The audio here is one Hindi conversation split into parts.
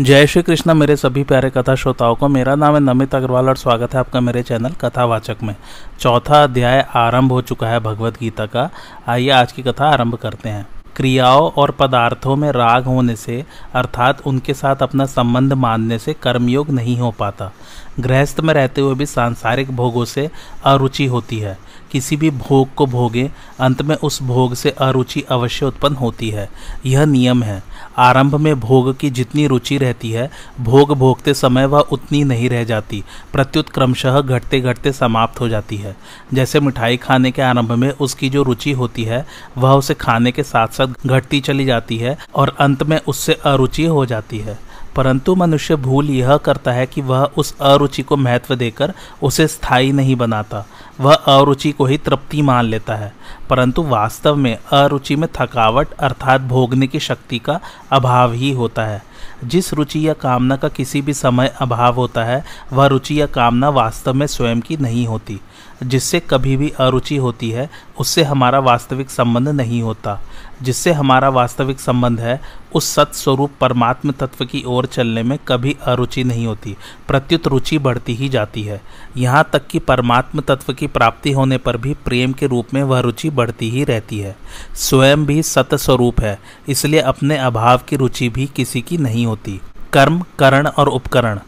जय श्री कृष्ण, मेरे सभी प्यारे कथा श्रोताओं को। मेरा नाम है नमित अग्रवाल और स्वागत है आपका मेरे चैनल कथावाचक में। चौथा अध्याय आरंभ हो चुका है भगवत गीता का। आइए आज की कथा आरंभ करते हैं। क्रियाओं और पदार्थों में राग होने से, अर्थात उनके साथ अपना संबंध मानने से कर्मयोग नहीं हो पाता। गृहस्थ में रहते हुए भी सांसारिक भोगों से अरुचि होती है। किसी भी भोग को भोगे, अंत में उस भोग से अरुचि अवश्य उत्पन्न होती है। यह नियम है। आरंभ में भोग की जितनी रुचि रहती है, भोग भोगते समय वह उतनी नहीं रह जाती। प्रत्युत क्रमशः घटते घटते समाप्त हो जाती है। जैसे मिठाई खाने के आरंभ में उसकी जो रुचि होती है, वह उसे खाने के साथ साथ घटती चली जाती है और अंत में उससे अरुचि हो जाती है। परंतु मनुष्य भूल यह करता है कि वह उस अरुचि को महत्व देकर उसे स्थायी नहीं बनाता। वह अरुचि को ही तृप्ति मान लेता है। परंतु वास्तव में अरुचि में थकावट अर्थात भोगने की शक्ति का अभाव ही होता है। जिस रुचि या कामना का किसी भी समय अभाव होता है, वह रुचि या कामना वास्तव में स्वयं की नहीं होती। जिससे कभी भी अरुचि होती है, उससे हमारा वास्तविक संबंध नहीं होता। जिससे हमारा वास्तविक संबंध है, उस सत्स्वरूप परमात्म तत्व की ओर चलने में कभी अरुचि नहीं होती। प्रत्युत रुचि बढ़ती ही जाती है। यहाँ तक कि परमात्म तत्व की प्राप्ति होने पर भी प्रेम के रूप में वह रुचि बढ़ती ही रहती है। स्वयं भी सतस्वरूप है, इसलिए अपने अभाव की रुचि भी किसी की नहीं होती। कर्म, करण और उपकरण।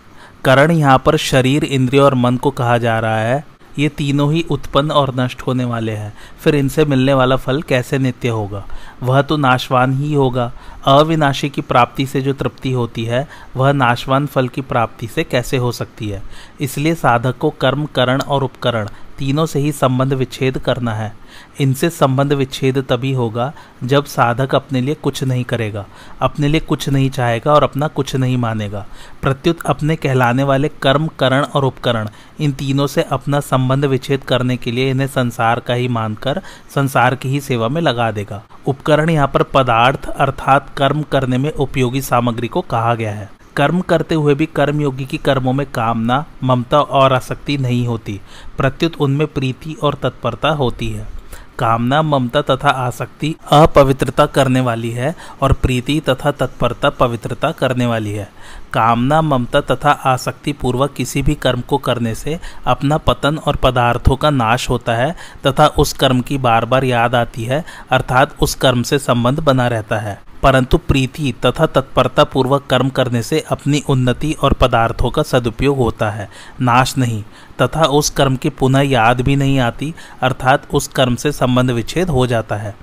करण यहाँ पर शरीर, इंद्रिय और मन को कहा जा रहा है। ये तीनों ही उत्पन्न और नष्ट होने वाले हैं। फिर इनसे मिलने वाला फल कैसे नित्य होगा? वह तो नाशवान ही होगा। अविनाशी की प्राप्ति से जो तृप्ति होती है, वह नाशवान फल की प्राप्ति से कैसे हो सकती है? इसलिए साधक को कर्म, करण और उपकरण तीनों से ही संबंध विच्छेद करना है। इनसे संबंध विच्छेद तभी होगा जब साधक अपने लिए कुछ नहीं करेगा, अपने लिए कुछ नहीं चाहेगा और अपना कुछ नहीं मानेगा। प्रत्युत अपने कहलाने वाले कर्म, करण और उपकरण, इन तीनों से अपना संबंध विच्छेद करने के लिए इन्हें संसार का ही मानकर संसार की ही सेवा में लगा देगा। उपकरण यहाँ पर पदार्थ अर्थात कर्म करने में उपयोगी सामग्री को कहा गया है। कर्म करते हुए भी कर्मयोगी की कर्मों में कामना, ममता और आसक्ति नहीं होती। प्रत्युत उनमें प्रीति और तत्परता होती है। कामना, ममता तथा आसक्ति अपवित्रता करने वाली है और प्रीति तथा तत्परता पवित्रता करने वाली है। कामना, ममता तथा आसक्ति पूर्वक किसी भी कर्म को करने से अपना पतन और पदार्थों का नाश होता है तथा उस कर्म की बार बार याद आती है, अर्थात उस कर्म से संबंध बना रहता है। परंतु प्रीति तथा तत्परता पूर्वक कर्म करने से अपनी उन्नति और पदार्थों का सदुपयोग होता है, नाश नहीं, तथा उस कर्म की पुनः याद भी नहीं आती, अर्थात उस कर्म से संबंध विच्छेद हो जाता है।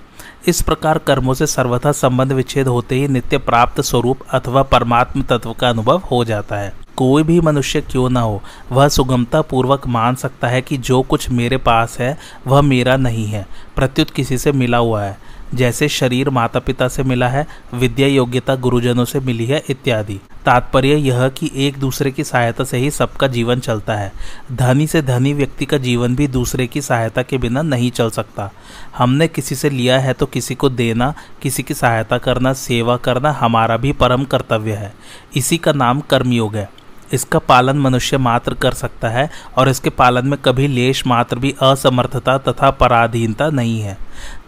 इस प्रकार कर्मों से सर्वथा संबंध विच्छेद होते ही नित्य प्राप्त स्वरूप अथवा परमात्म तत्व का अनुभव हो जाता है। कोई भी मनुष्य क्यों ना हो, वह सुगमता पूर्वक मान सकता है कि जो कुछ मेरे पास है, वह मेरा नहीं है, प्रत्युत किसी से मिला हुआ है। जैसे शरीर माता पिता से मिला है, विद्या योग्यता गुरुजनों से मिली है, इत्यादि। तात्पर्य यह कि एक दूसरे की सहायता से ही सबका जीवन चलता है। धनी से धनी व्यक्ति का जीवन भी दूसरे की सहायता के बिना नहीं चल सकता। हमने किसी से लिया है तो किसी को देना, किसी की सहायता करना, सेवा करना हमारा भी परम कर्तव्य है। इसी का नाम कर्मयोग है। इसका पालन मनुष्य मात्र कर सकता है और इसके पालन में कभी लेश मात्र भी असमर्थता तथा पराधीनता नहीं है।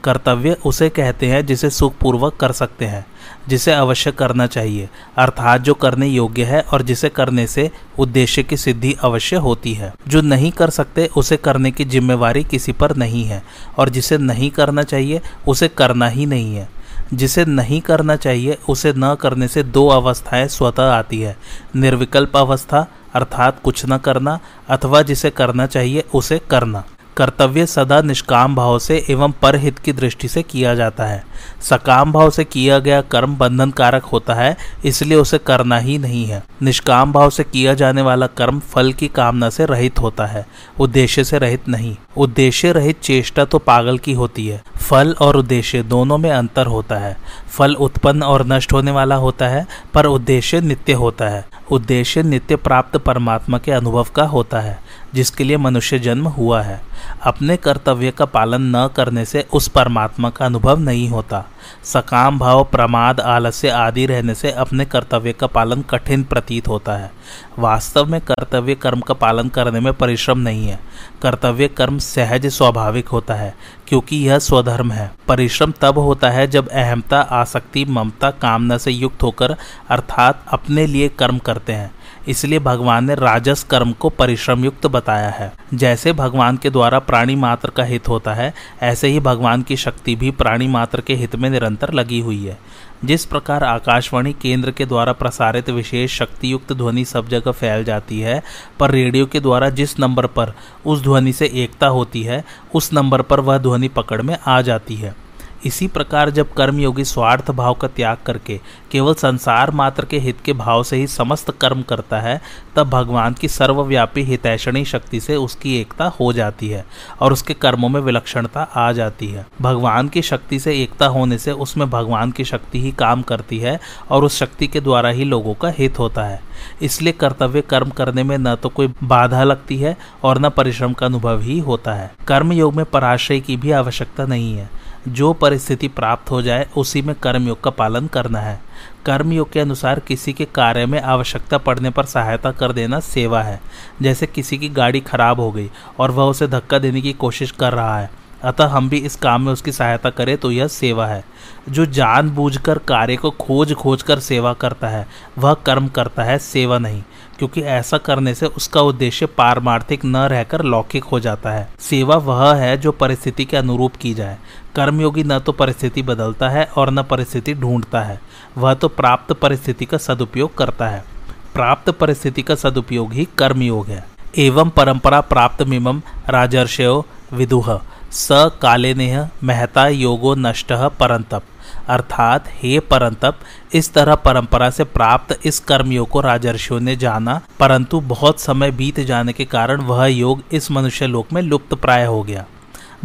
कर्तव्य उसे कहते हैं जिसे सुखपूर्वक कर सकते हैं, जिसे अवश्य करना चाहिए, अर्थात जो करने योग्य है और जिसे करने से उद्देश्य की सिद्धि अवश्य होती है। जो नहीं कर सकते, उसे करने की जिम्मेवारी किसी पर नहीं है और जिसे नहीं करना चाहिए, उसे करना ही नहीं है। जिसे नहीं करना चाहिए, उसे न करने से दो अवस्थाएँ स्वतः आती है। निर्विकल्प अवस्था, अर्थात कुछ न करना, अथवा जिसे करना चाहिए, उसे करना। कर्तव्य सदा निष्काम भाव से एवं परहित की दृष्टि से किया जाता है। सकाम भाव से किया गया कर्म बंधन कारक होता है, इसलिए उसे करना ही नहीं है। निष्काम भाव से किया जाने वाला कर्म फल की कामना से रहित होता है, उद्देश्य से रहित नहीं। उद्देश्य रहित चेष्टा तो पागल की होती है। फल और उद्देश्य दोनों में अंतर होता है। फल उत्पन्न और नष्ट होने वाला होता है, पर उद्देश्य नित्य होता है। उद्देश्य नित्य प्राप्त परमात्मा के अनुभव का होता है, जिसके लिए मनुष्य जन्म हुआ है। अपने कर्तव्य का पालन न करने से उस परमात्मा का अनुभव नहीं होता। सकाम, भाव, प्रमाद, आलस्य आदि रहने से अपने कर्तव्य का पालन कठिन प्रतीत होता है। वास्तव में कर्तव्य कर्म का पालन करने में परिश्रम नहीं है। कर्तव्य कर्म सहज, स्वाभाविक होता है। क्योंकि यह स्वधर्म है। परिश्रम तब होता है जब अहमता, आसक्ति, ममता, कामना से युक्त होकर अर्थात अपने लिए कर्म करते हैं। इसलिए भगवान ने राजस कर्म को परिश्रम युक्त बताया है। जैसे भगवान के द्वारा प्राणी मात्र का हित होता है, ऐसे ही भगवान की शक्ति भी प्राणी मात्र के हित में निरंतर लगी हुई है। जिस प्रकार आकाशवाणी केंद्र के द्वारा प्रसारित विशेष शक्तियुक्त ध्वनि सब जगह फैल जाती है, पर रेडियो के द्वारा जिस नंबर पर उस ध्वनि से एकता होती है, उस नंबर पर वह ध्वनि पकड़ में आ जाती है। इसी प्रकार जब कर्मयोगी स्वार्थ भाव का त्याग करके केवल संसार मात्र के हित के भाव से ही समस्त कर्म करता है, तब भगवान की सर्वव्यापी हितैषणी शक्ति से उसकी एकता हो जाती है और उसके कर्मों में विलक्षणता आ जाती है। भगवान की शक्ति से एकता होने से उसमें भगवान की शक्ति ही काम करती है और उस शक्ति के द्वारा ही लोगों का हित होता है। इसलिए कर्तव्य कर्म करने में न तो कोई बाधा लगती है और न परिश्रम का अनुभव ही होता है। कर्म योग में पराशय की भी आवश्यकता नहीं है। जो परिस्थिति प्राप्त हो जाए, उसी में कर्मयोग का पालन करना है। कर्मयोग के अनुसार किसी के कार्य में आवश्यकता पड़ने पर सहायता कर देना सेवा है। जैसे किसी की गाड़ी खराब हो गई और वह उसे धक्का देने की कोशिश कर रहा है, अतः हम भी इस काम में उसकी सहायता करें तो यह सेवा है। जो जानबूझकर कार्य को खोज खोज कर सेवा करता है, वह कर्म करता है, सेवा नहीं, क्योंकि ऐसा करने से उसका उद्देश्य पारमार्थिक न रहकर लौकिक हो जाता है। सेवा वह है जो परिस्थिति के अनुरूप की जाए। कर्मयोगी न तो परिस्थिति बदलता है और न परिस्थिति ढूंढता है। वह तो प्राप्त परिस्थिति का सदुपयोग करता है। प्राप्त परिस्थिति का सदुपयोग ही कर्मयोग है। एवं परंपरा प्राप्त मिमम राजर्षयो विदुह। स काले नेह महता योगो नष्ट परंतप। अर्थात, हे परंतप, इस तरह परंपरा से प्राप्त इस कर्मयोग को राजर्षियों ने जाना, परंतु बहुत समय बीत जाने के कारण वह योग इस मनुष्य लोक में लुप्त प्राय हो गया।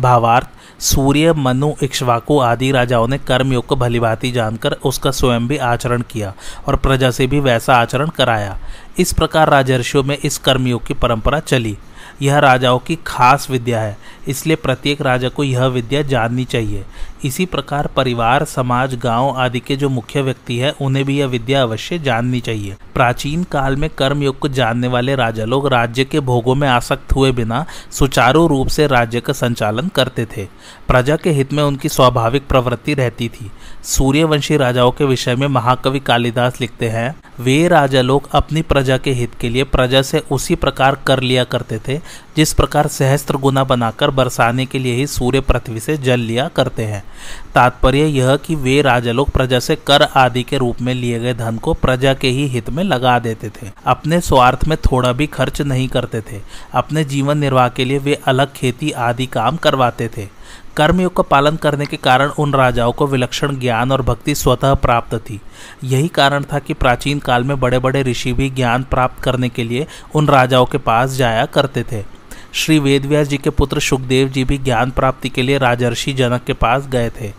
भावार्थ सूर्य, मनु, इक्ष्वाकु आदि राजाओं ने कर्मयोग को भलीभांति जानकर उसका स्वयं भी आचरण किया और प्रजा से भी वैसा आचरण कराया। इस प्रकार राजर्षियों में इस कर्मयोग की परंपरा चली। यह राजाओं की खास विद्या है, इसलिए प्रत्येक राजा को यह विद्या जाननी चाहिए। इसी प्रकार परिवार, समाज, गाँव आदि के जो मुख्य व्यक्ति है, उन्हें भी यह विद्या अवश्य जाननी चाहिए। प्राचीन काल में कर्मयोग को जानने वाले राजा लोग राज्य के भोगों में आसक्त हुए बिना सुचारू रूप से राज्य का संचालन करते थे। प्रजा के हित में उनकी स्वाभाविक प्रवृत्ति रहती थी। सूर्यवंशी राजाओं के विषय में महाकवि कालिदास लिखते हैं, वे राजा लोग अपनी प्रजा के हित के लिए प्रजा से उसी प्रकार कर लिया करते थे, जिस प्रकार सहस्त्र गुना बनाकर बरसाने के लिए ही सूर्य पृथ्वी से जल लिया करते हैं। तात्पर्य यह कि वे राजा लोग प्रजा से कर आदि के रूप में लिए गए धन को प्रजा के ही हित में लगा देते थे। अपने स्वार्थ में थोड़ा भी खर्च नहीं करते थे। अपने जीवन निर्वाह के लिए वे अलग खेती आदि काम करवाते थे। कर्मयोग का पालन करने के कारण उन राजाओं को विलक्षण ज्ञान और भक्ति स्वतः प्राप्त थी। यही कारण था कि प्राचीन काल में बड़े बड़े ऋषि भी ज्ञान प्राप्त करने के लिए उन राजाओं के पास जाया करते थे। श्री वेदव्यास जी के पुत्र सुखदेव जी भी ज्ञान प्राप्ति के लिए राजर्षि जनक के पास गए थे।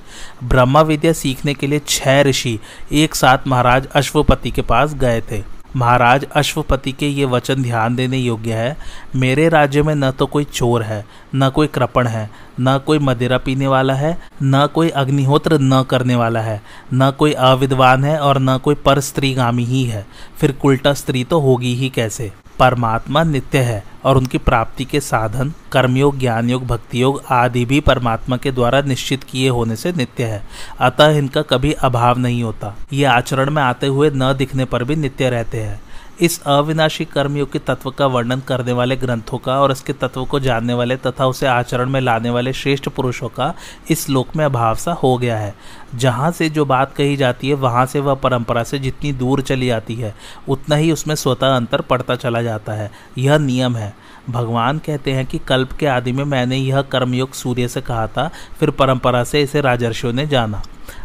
ब्रह्मा विद्या सीखने के लिए छह ऋषि एक साथ महाराज अश्वपति के पास गए थे। महाराज, अश्वपति के ये वचन ध्यान देने योग्य है। मेरे राज्य में न तो कोई चोर है, न कोई कृपण है, न कोई मदिरा पीने वाला है, न कोई अग्निहोत्र न करने वाला है, न कोई अविद्वान है और न कोई पर स्त्रीगामी ही है। फिर उल्टा स्त्री तो होगी ही कैसे? परमात्मा नित्य है और उनकी प्राप्ति के साधन, कर्मयोग ज्ञान योग भक्ति योग आदि भी परमात्मा के द्वारा निश्चित किए होने से नित्य है। अतः इनका कभी अभाव नहीं होता। ये आचरण में आते हुए न दिखने पर भी नित्य रहते हैं। इस अविनाशी कर्मयोग के तत्व का वर्णन करने वाले ग्रंथों का और इसके तत्व को जानने वाले तथा उसे आचरण में लाने वाले श्रेष्ठ पुरुषों का इस लोक में अभाव सा हो गया है। जहाँ से जो बात कही जाती है, वहाँ से वह परंपरा से जितनी दूर चली जाती है, उतना ही उसमें स्वतः अंतर पड़ता चला जाता है। यह नियम है। भगवान कहते हैं कि कल्प के आदि में मैंने यह कर्मयोग सूर्य से कहा था, फिर परंपरा से इसे राजर्षियों ने जाना।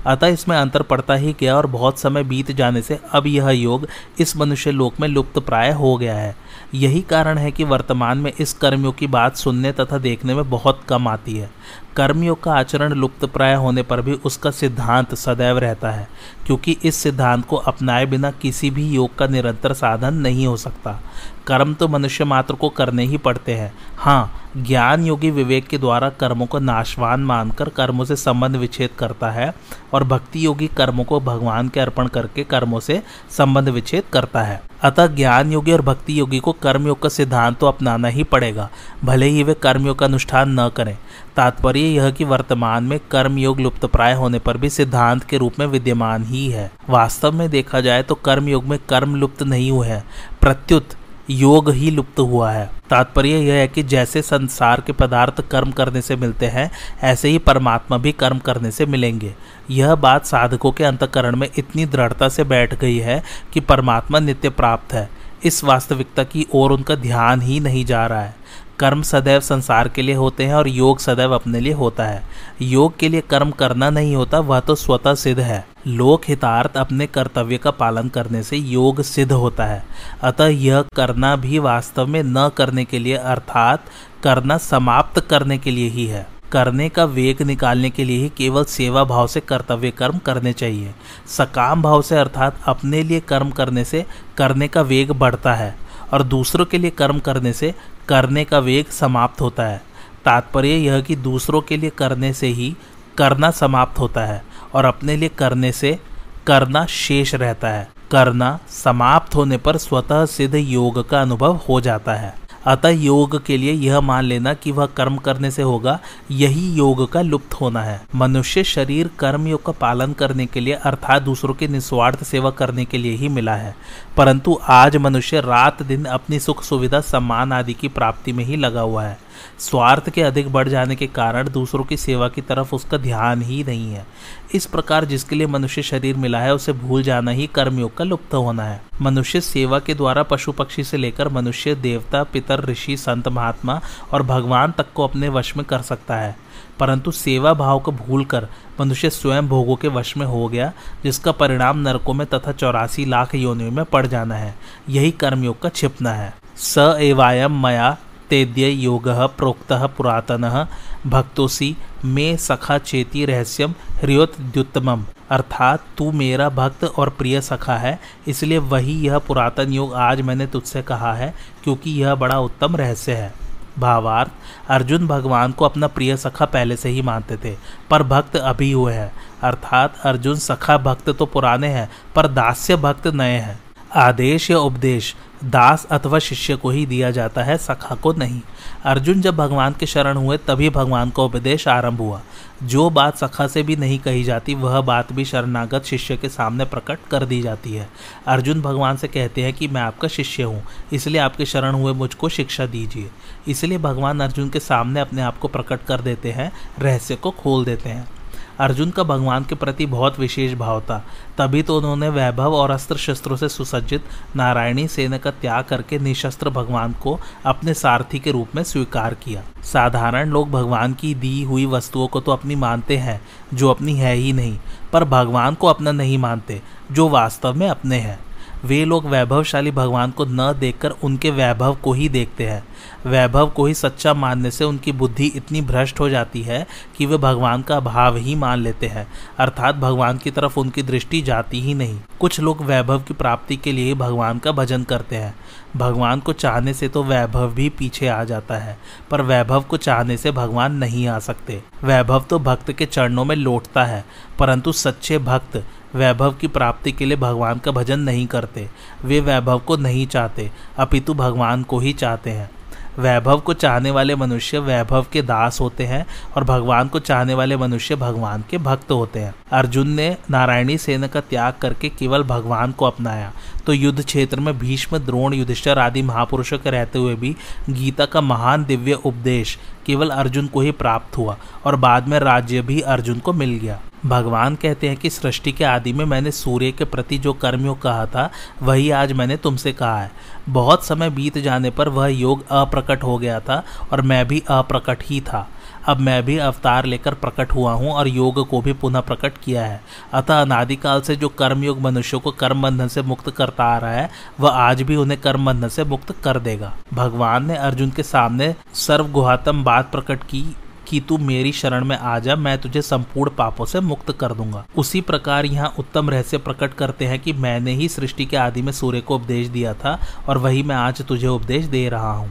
अतः इसमें अंतर पड़ता ही गया और बहुत समय बीत जाने से अब यह योग इस मनुष्य लोक में लुप्त प्राय हो गया है। यही कारण है कि वर्तमान में इस कर्मयोग की बात सुनने तथा देखने में बहुत कम आती है। कर्मयोग का आचरण लुप्त प्राय होने पर भी उसका सिद्धांत सदैव रहता है, क्योंकि इस सिद्धांत को अपनाए बिना किसी भी योग का निरंतर साधन नहीं हो सकता। कर्म तो मनुष्य मात्र को करने ही पड़ते हैं। हाँ ज्ञान योगी विवेक के द्वारा कर्मों को नाशवान मानकर कर्मों से संबंध विच्छेद करता है और भक्ति योगी कर्मों को भगवान के अर्पण करके कर्मों से संबंध विच्छेद करता है। अतः ज्ञान योगी और भक्ति योगी को कर्मयोग का सिद्धांत तो अपनाना ही पड़ेगा। भले ही वे कर्मयोग का अनुष्ठान न करें। तात्पर्य यह कि वर्तमान में कर्मयोग लुप्त प्राय होने पर भी सिद्धांत के रूप में विद्यमान ही है। वास्तव में देखा जाए तो कर्मयोग में कर्म लुप्त नहीं हुए हैं। प्रत्युत योग ही लुप्त हुआ है। तात्पर्य यह है कि जैसे संसार के पदार्थ कर्म करने से मिलते हैं, ऐसे ही परमात्मा भी कर्म करने से मिलेंगे। यह बात साधकों के अंतकरण में इतनी दृढ़ता से बैठ गई है कि परमात्मा नित्य प्राप्त है। इस वास्तविकता की ओर उनका ध्यान ही नहीं जा रहा है। कर्म सदैव संसार के लिए होते हैं और योग सदैव अपने लिए होता है। योग के लिए कर्म करना नहीं होता, वह तो स्वतः सिद्ध है। लोक हितार्थ अपने कर्तव्य का पालन करने से योग सिद्ध होता है। अतः यह करना भी वास्तव में न करने के लिए अर्थात करना समाप्त करने के लिए ही है। करने का वेग निकालने के लिए ही केवल सेवा भाव से कर्तव्य कर्म करने चाहिए। सकाम भाव से अर्थात अपने लिए कर्म करने से करने का वेग बढ़ता है। और दूसरों के लिए कर्म करने से करने का वेग समाप्त होता है। तात्पर्य यह कि दूसरों के लिए करने से ही करना समाप्त होता है और अपने लिए करने से करना शेष रहता है। करना समाप्त होने पर स्वतः सिद्ध योग का अनुभव हो जाता है। अतः योग के लिए यह मान लेना कि वह कर्म करने से होगा, यही योग का लुप्त होना है। मनुष्य शरीर, कर्म योग का पालन करने के लिए, अर्थात दूसरों की निस्वार्थ सेवा करने के लिए ही मिला है। परंतु आज मनुष्य रात दिन अपनी सुख सुविधा सम्मान आदि की प्राप्ति में ही लगा हुआ है। स्वार्थ के अधिक बढ़ जाने के कारण दूसरों की सेवा की तरफ़ उसका ध्यान ही नहीं है। इस प्रकार जिसके लिए मनुष्य शरीर मिला है, उसे भूल जाना ही कर्मयोग का लुप्त होना है। मनुष्य सेवा के द्वारा पशु पक्षी से लेकर मनुष्य, देवता, पितर, ऋषि, संत, महात्मा और भगवान तक को अपने वश में कर सकता है। परंतु सेवा भाव को भूलकर मनुष्य स्वयं भोगों के वश में हो गया, जिसका परिणाम नरकों में तथा चौरासी लाख योनियों में पड़ जाना है। यही कर्मयोग का छिपना है। स एवायम मया तेद्य योग प्रोक्त पुरातन। भक्तोसी में सखा चेती रहस्यम ह्रियोत्युत्तम अर्थात, तू मेरा भक्त और प्रिय सखा है, इसलिए वही यह पुरातन योग आज मैंने तुझसे कहा है, क्योंकि यह बड़ा उत्तम रहस्य है। भावार्थ, अर्जुन भगवान को अपना प्रिय सखा पहले से ही मानते थे, पर भक्त अभी हुए हैं। अर्थात, अर्जुन सखा भक्त तो पुराने हैं, पर दास्य भक्त नए हैं। आदेश या उपदेश? दास अथवा शिष्य को ही दिया जाता है, सखा को नहीं। अर्जुन जब भगवान के शरण हुए, तभी भगवान का उपदेश आरंभ हुआ। जो बात सखा से भी नहीं कही जाती, वह बात भी शरणागत शिष्य के सामने प्रकट कर दी जाती है। अर्जुन भगवान से कहते हैं कि मैं आपका शिष्य हूँ, इसलिए आपके शरण हुए मुझको शिक्षा दीजिए। इसलिए भगवान अर्जुन के सामने अपने आप को प्रकट कर देते हैं, रहस्य को खोल देते हैं। अर्जुन का भगवान के प्रति बहुत विशेष भाव था। तभी तो उन्होंने वैभव और अस्त्र शस्त्रों से सुसज्जित नारायणी सेना का त्याग करके निशस्त्र भगवान को अपने सारथी के रूप में स्वीकार किया। साधारण लोग भगवान की दी हुई वस्तुओं को तो अपनी मानते हैं, जो अपनी है ही नहीं, पर भगवान को अपना नहीं मानते, जो वास्तव में अपने हैं। वे लोग वैभवशाली भगवान को न देखकर उनके वैभव को ही देखते हैं। वैभव को ही सच्चा मानने से उनकी बुद्धि इतनी भ्रष्ट हो जाती है कि वे भगवान का भाव ही मान लेते हैं। अर्थात भगवान की तरफ़ उनकी दृष्टि जाती ही नहीं। कुछ लोग वैभव की प्राप्ति के लिए भगवान का भजन करते हैं। भगवान को चाहने से तो वैभव भी पीछे आ जाता है, पर वैभव को चाहने से भगवान नहीं आ सकते। वैभव तो भक्त के चरणों में लौटता है, परंतु सच्चे भक्त वैभव की प्राप्ति के लिए भगवान का भजन नहीं करते। वे वैभव को नहीं चाहते, अपितु भगवान को ही चाहते हैं। वैभव को चाहने वाले मनुष्य वैभव के दास होते हैं और भगवान को चाहने वाले मनुष्य भगवान के भक्त होते हैं। अर्जुन ने नारायणी सेना का त्याग करके केवल भगवान को अपनाया। तो युद्ध क्षेत्र में भीष्म, द्रोण, युधिष्ठर आदि महापुरुषों के रहते हुए भी गीता का महान दिव्य उपदेश केवल अर्जुन को ही प्राप्त हुआ और बाद में राज्य भी अर्जुन को मिल गया। भगवान कहते हैं कि सृष्टि के आदि में मैंने सूर्य के प्रति जो कर्मयोग कहा था, वही आज मैंने तुमसे कहा है। बहुत समय बीत जाने पर वह योग अप्रकट हो गया था और मैं भी अप्रकट ही था। अब मैं भी अवतार लेकर प्रकट हुआ हूँ और योग को भी पुनः प्रकट किया है। अतः अनादिकाल से जो कर्मयोग मनुष्यों को कर्म बंधन से मुक्त करता आ रहा है, वह आज भी उन्हें कर्म बंधन से मुक्त कर देगा। भगवान ने अर्जुन के सामने सर्वगुहातम बात प्रकट की कि तू मेरी शरण में आ जा, मैं तुझे संपूर्ण पापों से मुक्त कर दूँगा। उसी प्रकार यहाँ उत्तम रहस्य प्रकट करते हैं कि मैंने ही सृष्टि के आदि में सूर्य को उपदेश दिया था और वही मैं आज तुझे उपदेश दे रहा हूँ।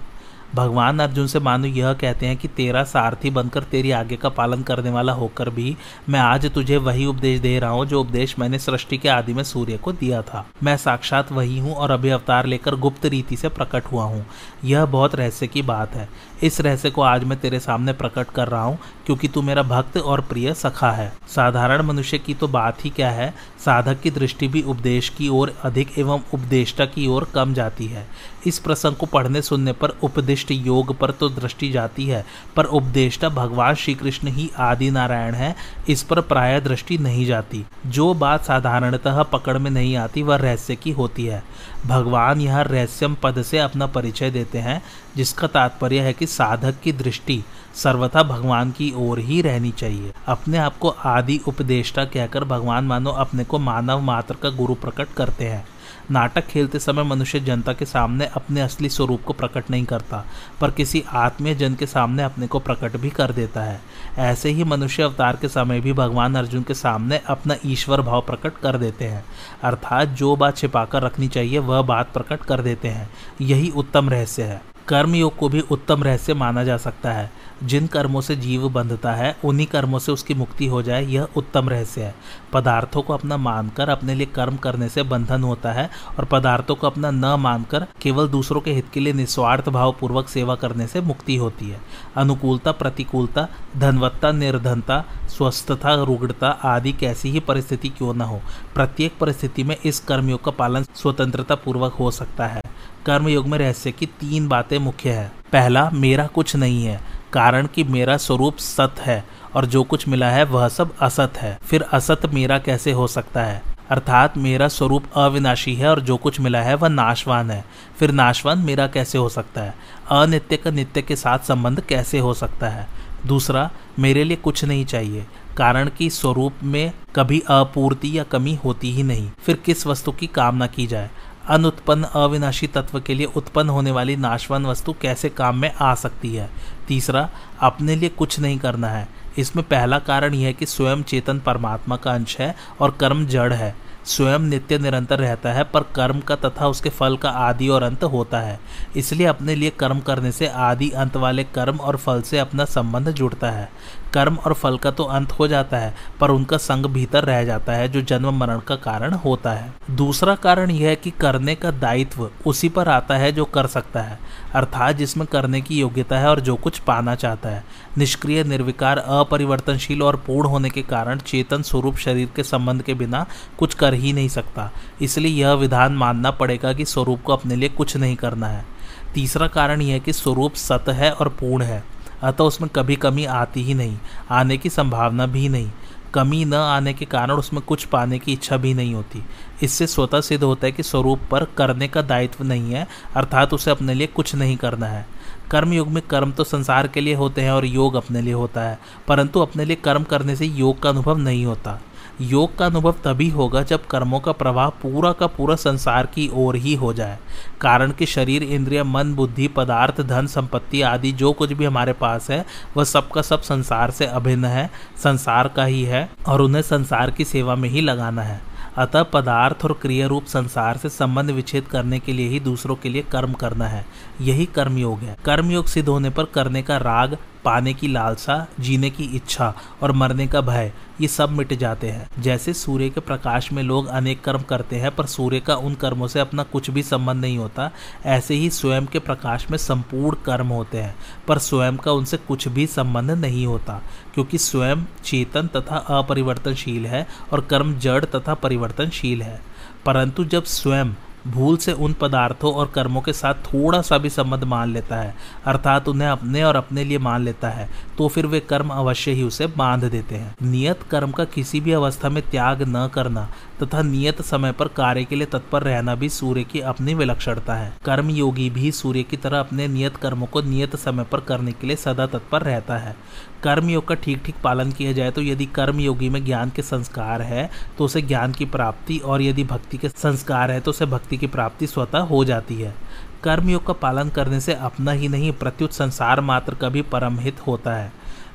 भगवान अर्जुन से मानो यह कहते हैं कि तेरा सारथी बनकर तेरी आगे का पालन करने वाला होकर भी मैं आज तुझे वही उपदेश दे रहा हूँ, जो उपदेश मैंने सृष्टि के आदि में सूर्य को दिया था। मैं साक्षात वही हूँ और अभी अवतार लेकर गुप्त रीति से प्रकट हुआ हूँ। यह बहुत रहस्य की बात है। इस रहस्य को आज मैं तेरे सामने प्रकट कर रहा हूँ क्योंकि तू मेरा भक्त और प्रिय सखा है। साधारण मनुष्य की तो बात ही क्या है? साधक की दृष्टि भी उपदेश की ओर अधिक एवं उपदेष्टा की ओर कम जाती है। इस प्रसंग को पढ़ने सुनने पर उपदिष्ट योग पर तो दृष्टि जाती है, पर उपदेष्टा भगवान श्री कृष्ण ही आदि नारायण है, इस पर प्राय दृष्टि नहीं जाती। जो बात साधारणतः पकड़ में नहीं आती, वह रहस्य की होती है। भगवान यह रहस्यम पद से अपना परिचय देते हैं, जिसका तात्पर्य है कि साधक की दृष्टि सर्वथा भगवान की ओर ही रहनी चाहिए। अपने आप को आदि उपदेष्टा कहकर भगवान मानो अपने को मानव मात्र का गुरु प्रकट करते हैं। नाटक खेलते समय मनुष्य जनता के सामने अपने असली स्वरूप को प्रकट नहीं करता, पर किसी आत्मीय जन के सामने अपने को प्रकट भी कर देता है। ऐसे ही मनुष्य अवतार के समय भी भगवान अर्जुन के सामने अपना ईश्वर भाव प्रकट कर देते हैं। अर्थात जो बात छिपाकर रखनी चाहिए, वह बात प्रकट कर देते हैं। यही उत्तम रहस्य है। कर्मयोग को भी उत्तम रहस्य माना जा सकता है। जिन कर्मों से जीव बंधता है, उन्हीं कर्मों से उसकी मुक्ति हो जाए, यह उत्तम रहस्य है। पदार्थों को अपना मानकर अपने लिए कर्म करने से बंधन होता है और पदार्थों को अपना न मानकर केवल दूसरों के हित के लिए निस्वार्थ भाव पूर्वक सेवा करने से मुक्ति होती है। अनुकूलता, प्रतिकूलता, धनवत्ता, निर्धनता, स्वस्थता, रुग्णता आदि कैसी ही परिस्थिति क्यों न हो, प्रत्येक परिस्थिति में इस कर्मयोग का पालन स्वतंत्रता पूर्वक हो सकता है। कर्मयोग में रहस्य की तीन बातें मुख्य है। पहला, मेरा कुछ नहीं है, कारण कि मेरा स्वरूप सत है, और जो कुछ मिला है वह सब असत है। फिर असत मेरा कैसे हो सकता है? अर्थात, मेरा स्वरूप अविनाशी है और जो कुछ मिला है वह नाशवान है। फिर नाशवान मेरा कैसे हो सकता है? अनित्य का नित्य के साथ संबंध कैसे हो सकता है? दूसरा, मेरे लिए कुछ नहीं चाहिए, कारण कि स्वरूप में कभी अपूर्ति या कमी होती ही नहीं। फिर किस वस्तु की कामना की जाए? अनुत्पन्न अविनाशी तत्व के लिए उत्पन्न होने वाली नाशवान वस्तु कैसे काम में आ सकती है? तीसरा, अपने लिए कुछ नहीं करना है। इसमें पहला कारण यह है कि स्वयं चेतन परमात्मा का अंश है और कर्म जड़ है। स्वयं नित्य निरंतर रहता है, पर कर्म का तथा उसके फल का आदि और अंत होता है। इसलिए अपने लिए कर्म करने से आदि, अंत वाले कर्म और फल से अपना संबंध जुड़ता है। कर्म और फल का तो अंत हो जाता है, पर उनका संग भीतर रह जाता है, जो जन्म मरण का कारण होता है। दूसरा कारण यह है कि करने का दायित्व उसी पर आता है जो कर सकता है, अर्थात जिसमें करने की योग्यता है और जो कुछ पाना चाहता है। निष्क्रिय, निर्विकार, अपरिवर्तनशील और पूर्ण होने के कारण चेतन स्वरूप शरीर के संबंध के बिना कुछ कर ही नहीं सकता। इसलिए यह विधान मानना पड़ेगा कि स्वरूप को अपने लिए कुछ नहीं करना है। तीसरा कारण यह कि स्वरूप सत है और पूर्ण है। अतः उसमें कभी कमी आती ही नहीं, आने की संभावना भी नहीं। कमी न आने के कारण उसमें कुछ पाने की इच्छा भी नहीं होती। इससे स्वतः सिद्ध होता है कि स्वरूप पर करने का दायित्व नहीं है, अर्थात उसे अपने लिए कुछ नहीं करना है। कर्म युग में कर्म तो संसार के लिए होते हैं और योग अपने लिए होता है, परंतु अपने लिए कर्म करने से योग का अनुभव नहीं होता। योग का अनुभव तभी होगा जब कर्मों का प्रभाव पूरा का पूरा संसार की ओर ही हो जाए। कारण कि शरीर, इंद्रिय, मन, बुद्धि, पदार्थ, धन, संपत्ति आदि जो कुछ भी हमारे पास है, वह सब का सब संसार से अभिन्न है, संसार का ही है और उन्हें संसार की सेवा में ही लगाना है। अतः पदार्थ और क्रिया रूप संसार से संबंध विच्छेद करने के लिए ही दूसरों के लिए कर्म करना है। यही कर्मयोग है। कर्मयोग सिद्ध होने पर करने का राग, पाने की लालसा, जीने की इच्छा और मरने का भय, ये सब मिट जाते हैं। जैसे सूर्य के प्रकाश में लोग अनेक कर्म करते हैं, पर सूर्य का उन कर्मों से अपना कुछ भी संबंध नहीं होता, ऐसे ही स्वयं के प्रकाश में संपूर्ण कर्म होते हैं, पर स्वयं का उनसे कुछ भी संबंध नहीं होता। क्योंकि स्वयं चेतन तथा अपरिवर्तनशील है और कर्म जड़ तथा परिवर्तनशील है। परंतु जब स्वयं भूल से उन पदार्थों और कर्मों के साथ थोड़ा सा भी संबंध मान लेता है, अर्थात उन्हें अपने और अपने लिए मान लेता है तो फिर वे कर्म अवश्य ही उसे बाँध देते हैं। नियत कर्म का किसी भी अवस्था में त्याग न करना तथा नियत समय पर कार्य के लिए तत्पर रहना भी सूर्य की अपनी विलक्षणता है। कर्म योगी भी सूर्य की तरह अपने नियत कर्मों को नियत समय पर करने के लिए सदा तत्पर रहता है। कर्म योग का ठीक ठीक पालन किया जाए तो यदि कर्म योगी में ज्ञान के संस्कार है तो उसे ज्ञान की प्राप्ति और यदि भक्ति के संस्कार है तो उसे भक्ति की प्राप्ति स्वतः हो जाती है। कर्मयोग का पालन करने से अपना ही नहीं, प्रत्युत संसार मात्र का भी परम हित होता है।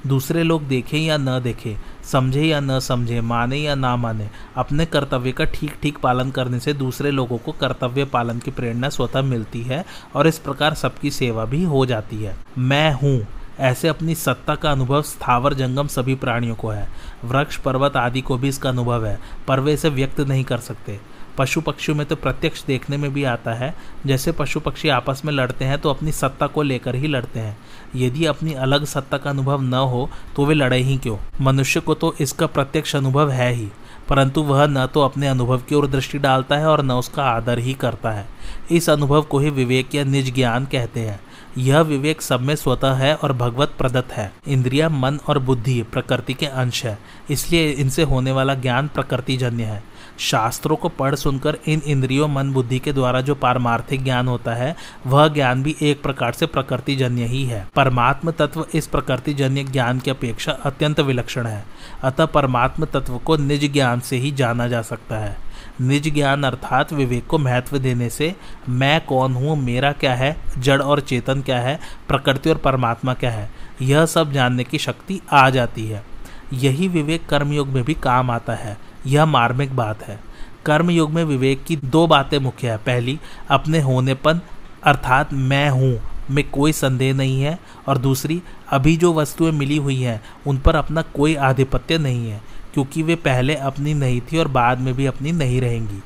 दूसरे लोग देखें या न देखें, समझे या न समझे, माने या ना माने, अपने कर्तव्य का ठीक ठीक पालन करने से दूसरे लोगों को कर्तव्य पालन की प्रेरणा स्वतः मिलती है और इस प्रकार सबकी सेवा भी हो जाती है। मैं हूँ, ऐसे अपनी सत्ता का अनुभव स्थावर जंगम सभी प्राणियों को है। वृक्ष, पर्वत आदि को भी इसका अनुभव है, पर वे इसे व्यक्त नहीं कर सकते। पशु पक्षियों में तो प्रत्यक्ष देखने में भी आता है, जैसे पशु पक्षी आपस में लड़ते हैं तो अपनी सत्ता को लेकर ही लड़ते हैं। यदि अपनी अलग सत्ता का अनुभव न हो तो वे लड़े ही क्यों? मनुष्य को तो इसका प्रत्यक्ष अनुभव है ही, परंतु वह न तो अपने अनुभव की ओर दृष्टि डालता है और न उसका आदर ही करता है। इस अनुभव को ही विवेक या निज ज्ञान कहते हैं। यह विवेक सब में स्वतः है और भगवत प्रदत्त है। इंद्रिया, मन और बुद्धि प्रकृति के अंश है, इसलिए इनसे होने वाला ज्ञान प्रकृति जन्य है। शास्त्रों को पढ़ सुनकर इन इंद्रियों मन बुद्धि के द्वारा जो पारमार्थिक ज्ञान होता है, वह ज्ञान भी एक प्रकार से प्रकृति जन्य ही है। परमात्म तत्व इस प्रकृति जन्य ज्ञान की अपेक्षा अत्यंत विलक्षण है। अतः परमात्म तत्व को निज ज्ञान से ही जाना जा सकता है। निज ज्ञान अर्थात विवेक को महत्व देने से, मैं कौन हूँ, मेरा क्या है, जड़ और चेतन क्या है, प्रकृति और परमात्मा क्या है, यह सब जानने की शक्ति आ जाती है। यही विवेक कर्मयोग में भी काम आता है। यह मार्मिक बात है। कर्म युग में विवेक की दो बातें मुख्य है। पहली, अपने होनेपन, अर्थात मैं हूँ, में कोई संदेह नहीं है। और दूसरी, अभी जो वस्तुएँ मिली हुई हैं, उन पर अपना कोई आधिपत्य नहीं है, क्योंकि वे पहले अपनी नहीं थी और बाद में भी अपनी नहीं रहेंगी।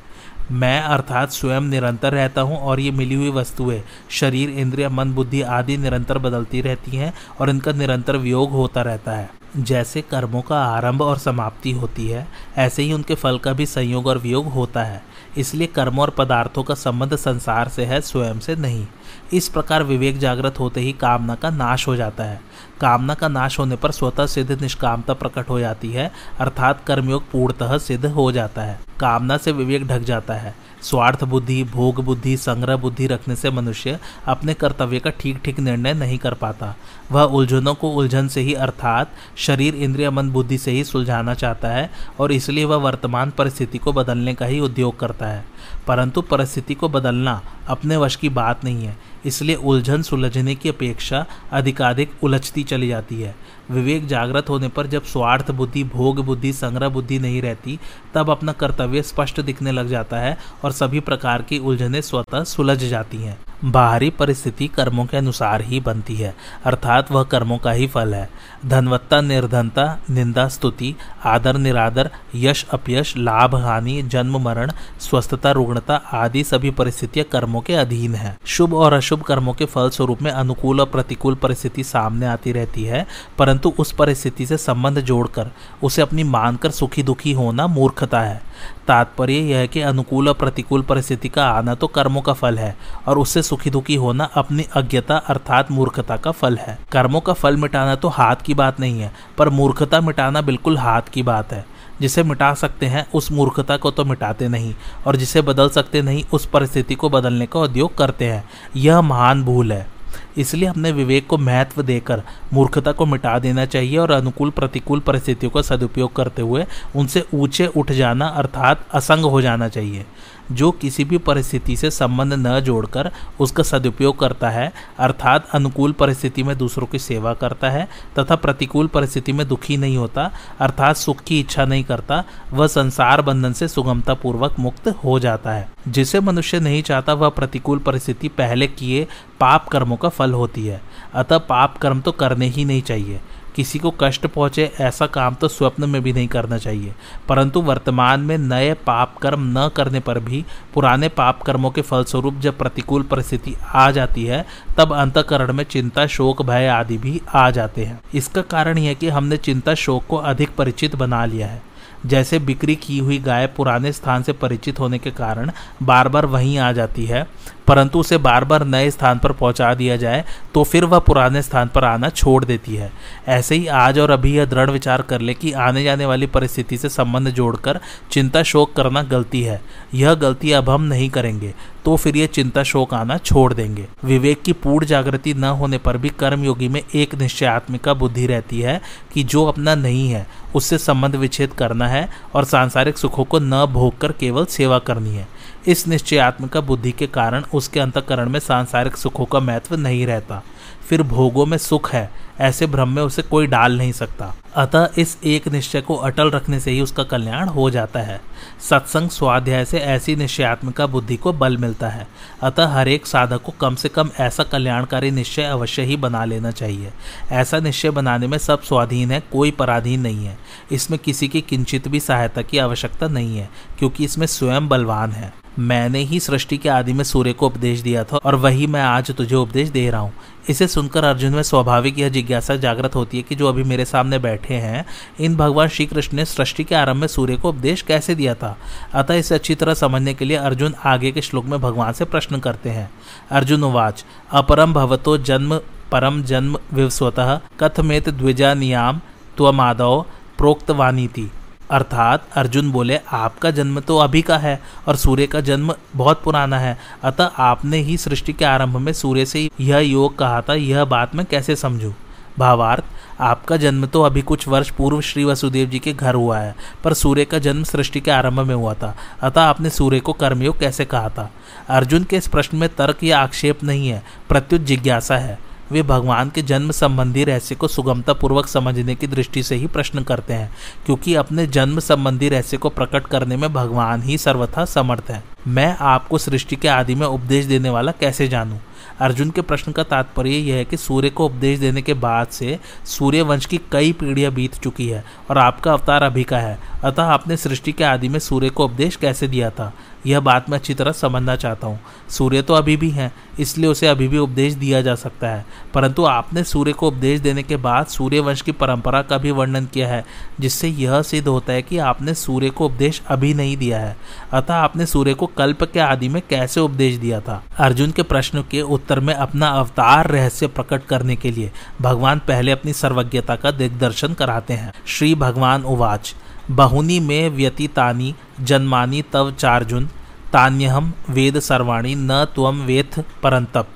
मैं, अर्थात, स्वयं निरंतर रहता हूँ और ये मिली हुई वस्तुएँ, शरीर, इंद्रिय, मन, बुद्धि आदि निरंतर बदलती रहती हैं और इनका निरंतर वियोग होता रहता है। जैसे कर्मों का आरंभ और समाप्ति होती है, ऐसे ही उनके फल का भी संयोग और वियोग होता है। इसलिए कर्म और पदार्थों का संबंध संसार से है, स्वयं से नहीं। इस प्रकार विवेक जागृत होते ही कामना का नाश हो जाता है। कामना का नाश होने पर स्वतः सिद्ध निष्कामता प्रकट हो जाती है, अर्थात कर्मयोग पूर्णतः सिद्ध हो जाता है। कामना से विवेक ढक जाता है। स्वार्थ बुद्धि, भोग बुद्धि, संग्रह बुद्धि रखने से मनुष्य अपने कर्तव्य का ठीक ठीक निर्णय नहीं कर पाता। वह उलझनों को उलझन से ही, अर्थात शरीर इंद्रिय मन बुद्धि से ही सुलझाना चाहता है और इसलिए वह वर्तमान परिस्थिति को बदलने का ही उद्योग करता है। परंतु परिस्थिति को बदलना अपने वश की बात नहीं है, इसलिए उलझन सुलझने की अपेक्षा अधिकाधिक उलझती चली जाती है। विवेक जागृत होने पर जब स्वार्थ बुद्धि, भोग बुद्धि, संग्रह बुद्धि नहीं रहती, तब अपना कर्तव्य स्पष्ट दिखने लग जाता है और सभी प्रकार की उलझने स्वतः सुलझ जाती हैं। बाहरी परिस्थिति कर्मों के अनुसार ही बनती है, अर्थात वह कर्मों का ही फल है। धनवत्ता, निर्धनता, निंदा, स्तुति, आदर, निरादर, यश, अपयश, लाभ, हानि, जन्म, मरण, स्वस्थता, रुग्णता आदि सभी परिस्थितियाँ कर्मों के अधीन है। शुभ और अशुभ कर्मों के फल स्वरूप में अनुकूल और प्रतिकूल परिस्थिति सामने आती रहती है, परंतु उस परिस्थिति से संबंध जोड़कर उसे अपनी मानकर सुखी दुखी होना मूर्खता है। तात्पर्य यह है कि अनुकूल और प्रतिकूल परिस्थिति का आना तो कर्मों का फल है और उससे सुखी दुखी होना अपनी अज्ञता अर्थात मूर्खता का फल है। कर्मों का फल मिटाना तो हाथ की बात नहीं है, पर मूर्खता मिटाना बिल्कुल हाथ की बात है। जिसे मिटा सकते हैं, उस मूर्खता को तो मिटाते नहीं और जिसे बदल सकते नहीं, उस परिस्थिति को बदलने का उद्योग करते हैं। यह महान भूल है। इसलिए हमने विवेक को महत्व देकर, मूर्खता को मिटा देना चाहिए और अनुकूल प्रतिकूल परिस्थितियों का सदुपयोग करते हुए उनसे ऊँचे उठ जाना अर्थात असंग हो जाना चाहिए। जो किसी भी परिस्थिति से संबंध न जोड़कर उसका सदुपयोग करता है, अर्थात अनुकूल परिस्थिति में दूसरों की सेवा करता है तथा प्रतिकूल परिस्थिति में दुखी नहीं होता, अर्थात सुख की इच्छा नहीं करता, वह संसार बंधन से सुगमता पूर्वक मुक्त हो जाता है। जिसे मनुष्य नहीं चाहता, वह प्रतिकूल परिस्थिति पहले किए पाप कर्मों का फल होती है। अतः पाप कर्म तो करने ही नहीं चाहिए। किसी को कष्ट पहुँचे, ऐसा काम तो स्वप्न में भी नहीं करना चाहिए। परंतु वर्तमान में नए पाप कर्म न करने पर भी, पुराने पाप कर्मों के फलस्वरूप जब प्रतिकूल परिस्थिति आ जाती है, तब अंतकरण में चिंता, शोक, भय आदि भी आ जाते हैं। इसका कारण यह कि हमने चिंता, शोक को अधिक परिचित बना लिया है। जैसे बिक्री की हुई गाय पुराने स्थान से परिचित होने के कारण बार बार वहीं आ जाती है परंतु उसे बार बार नए स्थान पर पहुँचा दिया जाए तो फिर वह पुराने स्थान पर आना छोड़ देती है। ऐसे ही आज और अभी यह दृढ़ विचार कर ले कि आने जाने वाली परिस्थिति से संबंध जोड़कर चिंता शोक करना गलती है। यह गलती अब हम नहीं करेंगे तो फिर ये चिंता शोक आना छोड़ देंगे। विवेक की पूर्ण जागृति न होने पर भी कर्मयोगी में एक निश्चयात्मिका बुद्धि रहती है कि जो अपना नहीं है, उससे संबंध विच्छेद करना है और सांसारिक सुखों को न भोग कर केवल सेवा करनी है। इस निश्चयात्मक बुद्धि के कारण उसके अंतकरण में सांसारिक सुखों का महत्व नहीं रहता। फिर भोगों में सुख है। ऐसे भ्रम में उसे कोई डाल नहीं सकता। अतः इस एक निश्चय को अटल रखने से ही उसका कल्याण हो जाता है। सत्संग स्वाध्याय से ऐसी निश्चयात्मिका बुद्धि को बल मिलता है। अतः हर एक साधक को कम से कम ऐसा कल्याणकारी निश्चय अवश्य ही बना लेना चाहिए। ऐसा निश्चय बनाने में सब स्वाधीन है, कोई पराधीन नहीं है। इसमें किसी की किंचित भी सहायता की आवश्यकता नहीं है, क्योंकि इसमें स्वयं बलवान है। मैंने ही सृष्टि के आदि में सूर्य को उपदेश दिया था और वही मैं आज तुझे उपदेश दे रहा हूँ। इसे सुनकर अर्जुन में स्वाभाविक यह जिज्ञासा जागृत होती है कि जो अभी मेरे सामने बैठे हैं, इन भगवान श्री कृष्ण ने सृष्टि के आरंभ में सूर्य को उपदेश कैसे दिया था? अतः इसे अच्छी तरह समझने के लिए अर्जुन आगे के श्लोक में भगवान से प्रश्न करते हैं। अर्जुन उवाच अपरम भवतो जन्म परम जन्म विवस्वतः, कथमेत द्विजा नियाम त्वमादव प्रोक्तवानी थी अर्थात अर्जुन बोले, आपका जन्म तो अभी का है और सूर्य का जन्म बहुत पुराना है। अतः आपने ही सृष्टि के आरंभ में सूर्य से यह योग कहा था, यह बात मैं कैसे समझूं? भावार्थ, आपका जन्म तो अभी कुछ वर्ष पूर्व श्री वसुदेव जी के घर हुआ है, पर सूर्य का जन्म सृष्टि के आरंभ में हुआ था। अतः आपने सूर्य को कर्मयोग कैसे कहा था? अर्जुन के इस प्रश्न में तर्क या आक्षेप नहीं है, प्रत्युत जिज्ञासा है। वे भगवान के जन्म संबंधी रहस्य को सुगमता पूर्वक समझने की दृष्टि से ही प्रश्न करते हैं, क्योंकि अपने जन्म संबंधी रहस्य को प्रकट करने में भगवान ही सर्वथा समर्थ है। मैं आपको सृष्टि के आदि में उपदेश देने वाला कैसे जानूं? अर्जुन के प्रश्न का तात्पर्य यह है कि सूर्य को उपदेश देने के बाद से सूर्य वंश की कई पीढ़ियाँ बीत चुकी है और आपका अवतार अभी का है। अतः आपने सृष्टि के आदि में सूर्य को उपदेश कैसे दिया था? यह बात मैं अच्छी तरह समझना चाहता हूँ। सूर्य तो अभी भी है, इसलिए उसे अभी भी उपदेश दिया जा सकता है। परंतु आपने सूर्य को उपदेश देने के बाद सूर्य वंश की परंपरा का भी वर्णन किया है, जिससे यह सिद्ध होता है कि आपने सूर्य को उपदेश अभी नहीं दिया है। अतः आपने सूर्य को कल्प के आदि में कैसे उपदेश दिया था? अर्जुन के प्रश्न के उत्तर में अपना अवतार रहस्य प्रकट करने के लिए भगवान पहले अपनी सर्वज्ञता का दिग्दर्शन कराते हैं। श्री भगवान उवाच। बहुनी में व्यतीतानी जन्मानी तव चार्जुन तान्यहम वेद सर्वाणी न त्वम वेथ परंतप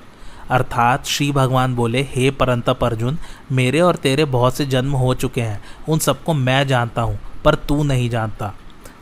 अर्थात श्री भगवान बोले, हे परंतप अर्जुन, मेरे और तेरे बहुत से जन्म हो चुके हैं, उन सबको मैं जानता हूँ, पर तू नहीं जानता।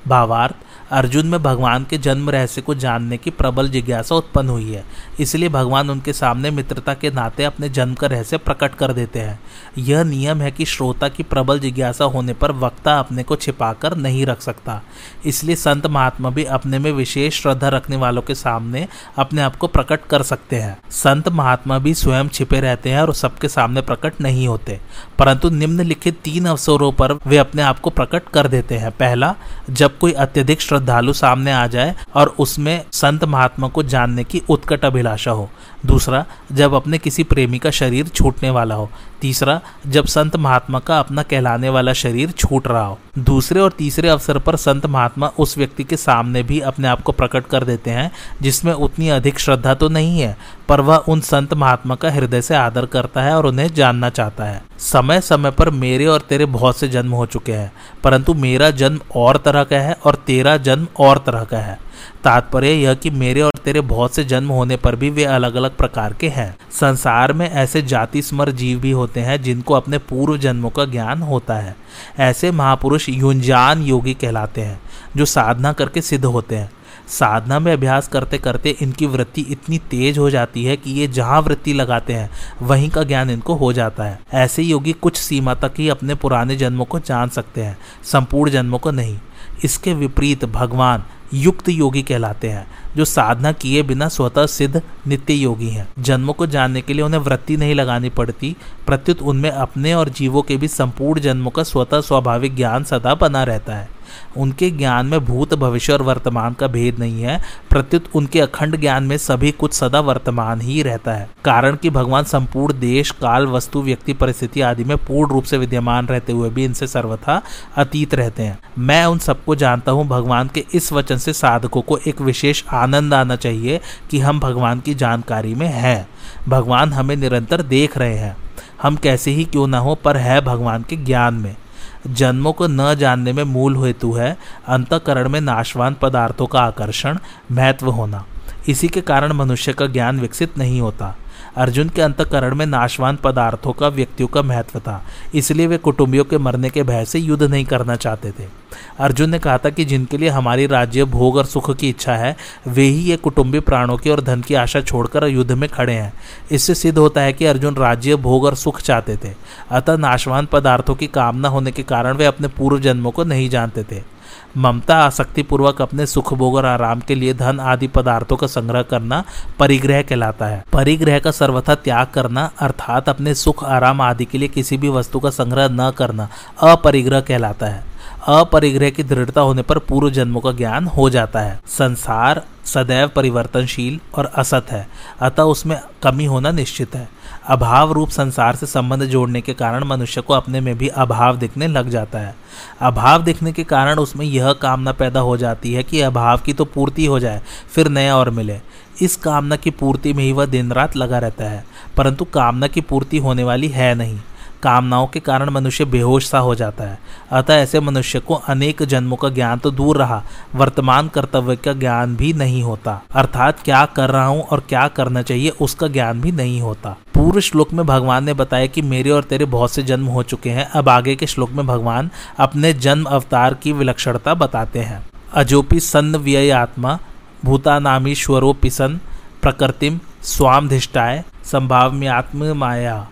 भावार्थ अर्जुन में भगवान के जन्म रहस्य को जानने की प्रबल जिज्ञासा उत्पन्न हुई है। इसलिए भगवान उनके सामने मित्रता के नाते अपने जन्म का रहस्य प्रकट कर देते हैं। यह नियम है कि श्रोता की प्रबल जिज्ञासा होने पर वक्ता अपने को छिपाकर नहीं रख सकता। इसलिए संत महात्मा भी अपने में विशेष श्रद्धा रखने वालों के सामने अपने आप को प्रकट कर सकते हैं। संत महात्मा भी स्वयं छिपे रहते हैं और सबके सामने प्रकट नहीं होते। परंतु निम्नलिखित तीन अवसरों पर वे अपने आप को प्रकट कर देते हैं। पहला, जब कोई अत्यधिक श्रद्धालु सामने आ जाए और उसमें संत महात्मा को जानने की उत्कट अभिलाषा हो। दूसरा, जब अपने किसी प्रेमी का शरीर छूटने वाला हो। तीसरा, जब संत महात्मा का अपना कहलाने वाला शरीर छूट रहा हो। दूसरे और तीसरे अवसर पर संत महात्मा उस व्यक्ति के सामने भी अपने आप को प्रकट कर देते हैं, जिसमें उतनी अधिक श्रद्धा तो नहीं है, पर वह उन संत महात्मा का हृदय से आदर करता है और उन्हें जानना चाहता है। समय समय पर मेरे और तेरे बहुत से जन्म हो चुके हैं, परंतु मेरा जन्म और तरह का है और तेरा जन्म और तरह का है। तात्पर्य यह कि मेरे और तेरे बहुत से जन्म होने पर भी वे अलग अलग प्रकार के हैं। संसार में ऐसे जाति स्मर जीव भी होते हैं जिनको अपने पूर्व जन्मों का ज्ञान होता है। ऐसे महापुरुष युंजान योगी कहलाते हैं, जो साधना करके सिद्ध होते हैं। साधना में अभ्यास करते करते इनकी वृत्ति इतनी तेज हो जाती है कि ये जहाँ वृत्ति लगाते हैं, वहीं का ज्ञान इनको हो जाता है। ऐसे योगी कुछ सीमा तक ही अपने पुराने जन्मों को जान सकते हैं, संपूर्ण जन्मों को नहीं। इसके विपरीत भगवान युक्त योगी कहलाते हैं, जो साधना किए बिना स्वतः सिद्ध नित्य योगी हैं। जन्मों को जानने के लिए उन्हें वृत्ति नहीं लगानी पड़ती, प्रत्युत उनमें अपने और जीवों के भी संपूर्ण जन्मों का स्वतः स्वाभाविक ज्ञान सदा बना रहता है। उनके ज्ञान में भूत भविष्य और वर्तमान का भेद नहीं है। प्रत्युत उनके अखंड ज्ञान में सभी कुछ सदा वर्तमान ही रहता है। कारण कि भगवान संपूर्ण देश, काल, वस्तु, व्यक्ति, परिस्थिति आदि में पूर्ण रूप से विद्यमान रहते हुए भी इनसे सर्वथा अतीत रहते हैं। मैं उन सबको जानता हूँ, भगवान के इस वचन से साधकों को एक विशेष आनंद आना चाहिए कि हम भगवान की जानकारी में हैं। भगवान हमें निरंतर देख रहे हैं। हम कैसे ही क्यों ना हो, पर है भगवान के ज्ञान में। जन्मों को न जानने में मूल हेतु है अंतकरण में नाशवान पदार्थों का आकर्षण, महत्व होना। इसी के कारण मनुष्य का ज्ञान विकसित नहीं होता। अर्जुन के अंतकरण में नाशवान पदार्थों का, व्यक्तियों का महत्व था। इसलिए वे कुटुंबियों के मरने के भय से युद्ध नहीं करना चाहते थे। अर्जुन ने कहा था कि जिनके लिए हमारी राज्य भोग और सुख की इच्छा है, वे ही ये कुटुंबी प्राणों की और धन की आशा छोड़कर युद्ध में खड़े हैं। इससे सिद्ध होता है कि अर्जुन राज्य भोग और सुख चाहते थे, अतः नाशवान पदार्थों की कामना होने के कारण वे अपने पूर्व जन्मों को नहीं जानते थे। ममता आसक्ति पूर्वक अपने सुख भोग और आराम के लिए धन आदि पदार्थों का संग्रह करना परिग्रह कहलाता है। परिग्रह का सर्वथा त्याग करना अर्थात अपने सुख, आराम आदि के लिए किसी भी वस्तु का संग्रह न करना अपरिग्रह कहलाता है। अपरिग्रह की दृढ़ता होने पर पूर्व जन्मों का ज्ञान हो जाता है। संसार सदैव परिवर्तनशील और असत है, अतः उसमें कमी होना निश्चित है। अभाव रूप संसार से संबंध जोड़ने के कारण मनुष्य को अपने में भी अभाव दिखने लग जाता है। अभाव दिखने के कारण उसमें यह कामना पैदा हो जाती है कि अभाव की तो पूर्ति हो जाए, फिर नया और मिले। इस कामना की पूर्ति में ही वह दिन रात लगा रहता है, परंतु कामना की पूर्ति होने वाली है नहीं। कामनाओं के कारण मनुष्य बेहोश सा हो जाता है। अतः ऐसे मनुष्य को अनेक जन्मों का ज्ञान तो दूर रहा, वर्तमान कर्तव्य का ज्ञान भी नहीं होता। अर्थात क्या कर रहा हूँ और क्या करना चाहिए उसका ज्ञान भी नहीं होता। पूर्व श्लोक में भगवान ने बताया कि मेरे और तेरे बहुत से जन्म हो चुके हैं। अब आगे के श्लोक में भगवान अपने जन्म अवतार की विलक्षणता बताते हैं। अजोपि सन्न व्यय आत्मा भूतानामीश्वरोपि सन प्रकृतिम स्वामधिष्टाय संभाव में आत्म माया।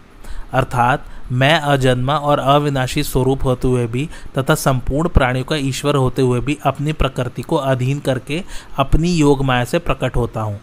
अर्थात मैं अजन्मा और अविनाशी स्वरूप होते हुए भी तथा संपूर्ण प्राणियों का ईश्वर होते हुए भी अपनी प्रकृति को अधीन करके अपनी योग माया से प्रकट होता हूँ।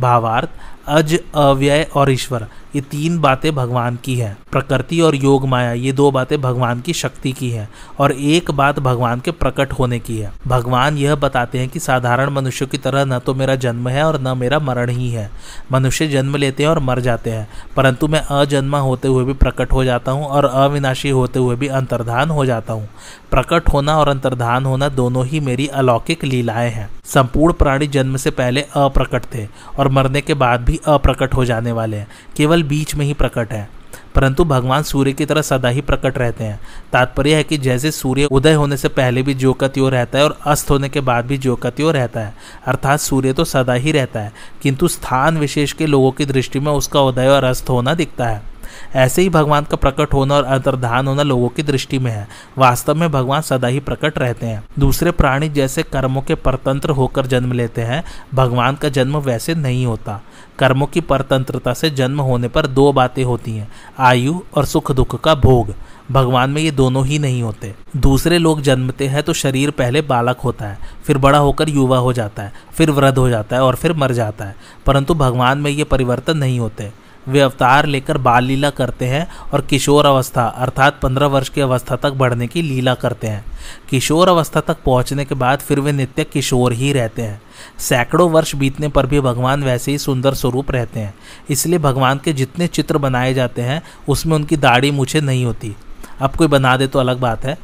भावार्थ, अज अव्यय और ईश्वर। ये तीन बातें भगवान की है। प्रकृति और योग माया, ये दो बातें भगवान की शक्ति की है और एक बात भगवान के प्रकट होने की है। भगवान यह बताते हैं कि साधारण मनुष्यों की तरह न तो मेरा जन्म है और न मेरा मरण ही है। मनुष्य जन्म लेते हैं और मर जाते हैं, परंतु मैं अजन्मा होते हुए भी प्रकट हो जाता हूँ और अविनाशी होते हुए भी अंतर्धान हो जाता हूँ। प्रकट होना और अंतर्धान होना दोनों ही मेरी अलौकिक लीलाएँ हैं। संपूर्ण प्राणी जन्म से पहले अप्रकट थे और मरने के बाद भी अप्रकट हो जाने वाले हैं। केवल बीच में ही प्रकट है। परंतु भगवान सूर्य की तरह सदा ही प्रकट रहते हैं। तात्पर्य है कि जैसे सूर्य उदय होने से पहले भी जो का त्यों रहता है और अस्त होने के बाद भी जो का त्यों रहता है। अर्थात सूर्य तो सदा ही रहता है, किंतु स्थान विशेष के लोगों की दृष्टि में उसका उदय और अस्त होना दिखता है। ऐसे ही भगवान का प्रकट होना और अंतर्धान होना लोगों की दृष्टि में है। वास्तव में भगवान सदा ही प्रकट रहते हैं। दूसरे प्राणी जैसे कर्मों के परतंत्र होकर जन्म लेते हैं, भगवान का जन्म वैसे नहीं होता। कर्मों की परतंत्रता से जन्म होने पर दो बातें होती हैं, आयु और सुख दुख का भोग। भगवान में ये दोनों ही नहीं होते। दूसरे लोग जन्मते हैं तो शरीर पहले बालक होता है, फिर बड़ा होकर युवा हो जाता है, फिर वृद्ध हो जाता है और फिर मर जाता है। परंतु भगवान में ये परिवर्तन नहीं होते। वे अवतार लेकर बाल लीला करते हैं और किशोर अवस्था, अर्थात पंद्रह वर्ष की अवस्था तक बढ़ने की लीला करते हैं। किशोर अवस्था तक पहुँचने के बाद फिर वे नित्य किशोर ही रहते हैं। सैकड़ों वर्ष बीतने पर भी भगवान वैसे ही सुंदर स्वरूप रहते हैं। इसलिए भगवान के जितने चित्र बनाए जाते हैं, उसमें उनकी दाढ़ी मुझे नहीं होती। अब कोई बना दे तो अलग बात है।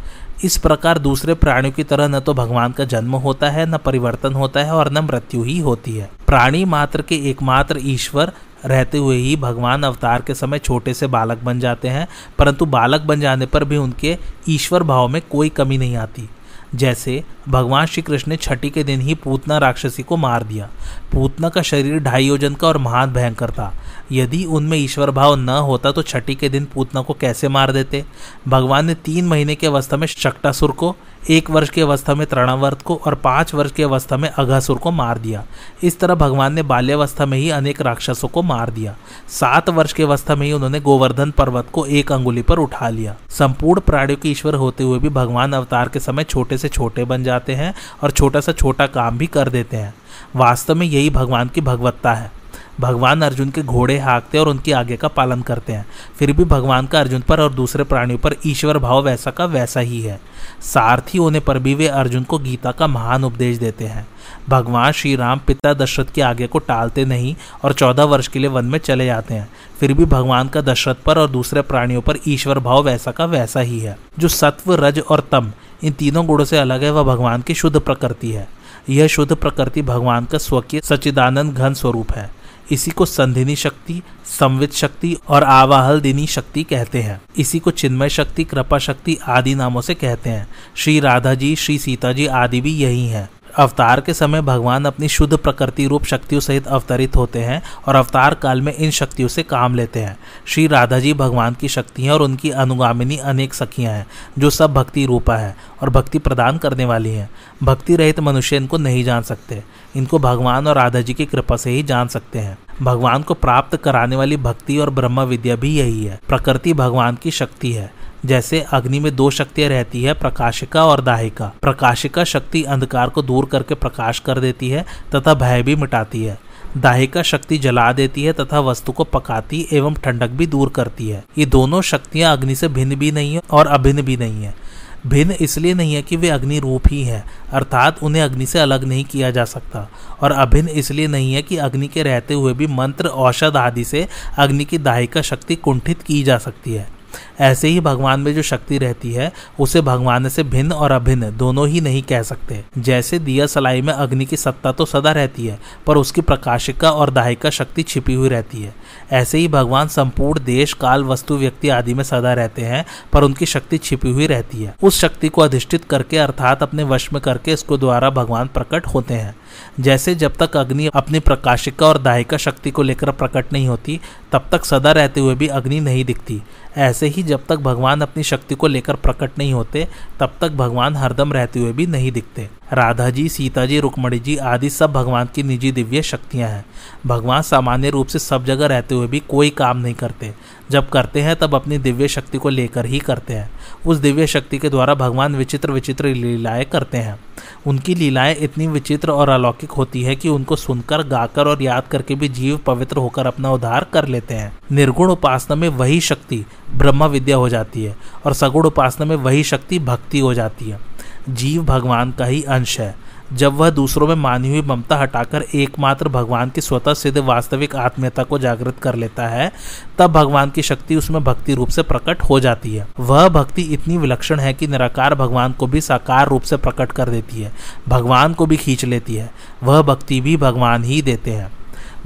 इस प्रकार दूसरे प्राणियों की तरह न तो भगवान का जन्म होता है, न परिवर्तन होता है और न मृत्यु ही होती है। प्राणी मात्र के एकमात्र ईश्वर रहते हुए ही भगवान अवतार के समय छोटे से बालक बन जाते हैं, परंतु बालक बन जाने पर भी उनके ईश्वर भाव में कोई कमी नहीं आती। जैसे भगवान श्री कृष्ण ने छठी के दिन ही पूतना राक्षसी को मार दिया। पूतना का शरीर ढाई योजन का और महान भयंकर था। यदि उनमें ईश्वर भाव न होता तो छठी के दिन पूतना को कैसे मार देते? भगवान ने तीन महीने की अवस्था में शक्टासुर को, एक वर्ष की अवस्था में तृणावर्त को और पाँच वर्ष की अवस्था में अघासुर को मार दिया। इस तरह भगवान ने बाल्यावस्था में ही अनेक राक्षसों को मार दिया। सात वर्ष की अवस्था में ही उन्होंने गोवर्धन पर्वत को एक अंगुली पर उठा लिया। संपूर्ण प्राणियों के ईश्वर होते हुए भी भगवान अवतार के समय छोटे से छोटे बन जाते हैं और छोटा सा छोटा काम भी कर देते हैं। वास्तव में यही भगवान की भगवत्ता है। भगवान अर्जुन के घोड़े हाँकते और उनकी आगे का पालन करते हैं। फिर भी भगवान का अर्जुन पर और दूसरे प्राणियों पर ईश्वर भाव वैसा का वैसा ही है। सारथी होने पर भी वे अर्जुन को गीता का महान उपदेश देते हैं। भगवान श्री राम पिता दशरथ के आगे को टालते नहीं और चौदह वर्ष के लिए वन में चले जाते हैं। फिर भी भगवान का दशरथ पर और दूसरे प्राणियों पर ईश्वर भाव वैसा का वैसा ही है, जो सत्व, रज और तम इन तीनों गुणों से अलग है, वह भगवान की शुद्ध प्रकृति है। यह शुद्ध प्रकृति भगवान का स्वकीय सच्चिदानंद घन स्वरूप है। इसी को संधिनी शक्ति, संवित शक्ति और आवाहल दिनी शक्ति कहते हैं। इसी को चिन्मय शक्ति, कृपा शक्ति आदि नामों से कहते हैं। श्री राधा जी श्री सीता जी आदि भी यही हैं। अवतार के समय भगवान अपनी शुद्ध प्रकृति, रूप शक्तियों सहित अवतरित होते हैं और अवतार काल में इन शक्तियों से काम लेते हैं। श्री राधा जी भगवान की शक्ति हैं और उनकी अनुगामिनी अनेक सखियाँ हैं, जो सब भक्ति रूपा है और भक्ति प्रदान करने वाली हैं। भक्ति रहित मनुष्य इनको नहीं जान सकते। इनको भगवान और राधा जी की कृपा से ही जान सकते हैं। भगवान को प्राप्त कराने वाली भक्ति और ब्रह्म विद्या भी यही है। प्रकृति भगवान की शक्ति है। जैसे अग्नि में दो शक्तियाँ रहती है, प्रकाशिका और दाहिका। प्रकाशिका शक्ति अंधकार को दूर करके प्रकाश कर देती है, तथा भय भी मिटाती है। दाहिका शक्ति जला देती है, तथा वस्तु को पकाती एवं ठंडक भी दूर करती है। ये दोनों शक्तियाँ अग्नि से भिन्न भी नहीं है और अभिन्न भी नहीं है। भिन्न इसलिए नहीं है कि वे अग्नि रूप ही है, अर्थात उन्हें अग्नि से अलग नहीं किया जा सकता। और अभिन्न इसलिए नहीं है कि अग्नि के रहते हुए भी मंत्र औषध आदि से अग्नि की दाहिका शक्ति कुंठित की जा सकती है। ऐसे ही भगवान में जो शक्ति रहती है, उसे भगवान से भिन्न और अभिन्न दोनों ही नहीं कह सकते। जैसे दिया सलाई में अग्नि की सत्ता तो सदा रहती है, पर उसकी प्रकाशिका और दाहिका शक्ति छिपी हुई रहती है। ऐसे ही भगवान संपूर्ण देश, काल, वस्तु, व्यक्ति आदि में सदा रहते हैं, पर उनकी शक्ति छिपी हुई रहती है। उस शक्ति को अधिष्ठित करके, अर्थात अपने वश में करके, इसको द्वारा भगवान प्रकट होते हैं। जैसे जब तक अग्नि अपनी प्रकाशिका और दाहिका शक्ति को लेकर प्रकट नहीं होती तब तक सदा रहते हुए भी अग्नि नहीं दिखती। ऐसे ही जब तक भगवान अपनी शक्ति को लेकर प्रकट नहीं होते, तब तक भगवान हरदम रहते हुए भी नहीं दिखते। राधा जी, सीता जी, रुक्मणी जी आदि सब भगवान की निजी दिव्य शक्तियाँ हैं। भगवान सामान्य रूप से सब जगह रहते हुए भी कोई काम नहीं करते। जब करते हैं, तब अपनी दिव्य शक्ति को लेकर ही करते हैं। उस दिव्य शक्ति के द्वारा भगवान विचित्र विचित्र लीलाएँ करते हैं। उनकी लीलाएँ इतनी विचित्र और अलौकिक होती है कि उनको सुनकर, गाकर और याद करके भी जीव पवित्र होकर अपना उद्धार कर लेते हैं। निर्गुण उपासना में वही शक्ति ब्रह्म विद्या हो जाती है और सगुण उपासना में वही शक्ति भक्ति हो जाती है। जीव भगवान का ही अंश है। जब वह दूसरों में मानी हुई ममता हटाकर एकमात्र भगवान की स्वतः सिद्ध वास्तविक आत्मीयता को जागृत कर लेता है, तब भगवान की शक्ति उसमें भक्ति रूप से प्रकट हो जाती है। वह भक्ति इतनी विलक्षण है कि निराकार भगवान को भी साकार रूप से प्रकट कर देती है। भगवान को भी खींच लेती है। वह भक्ति भी भगवान ही देते हैं।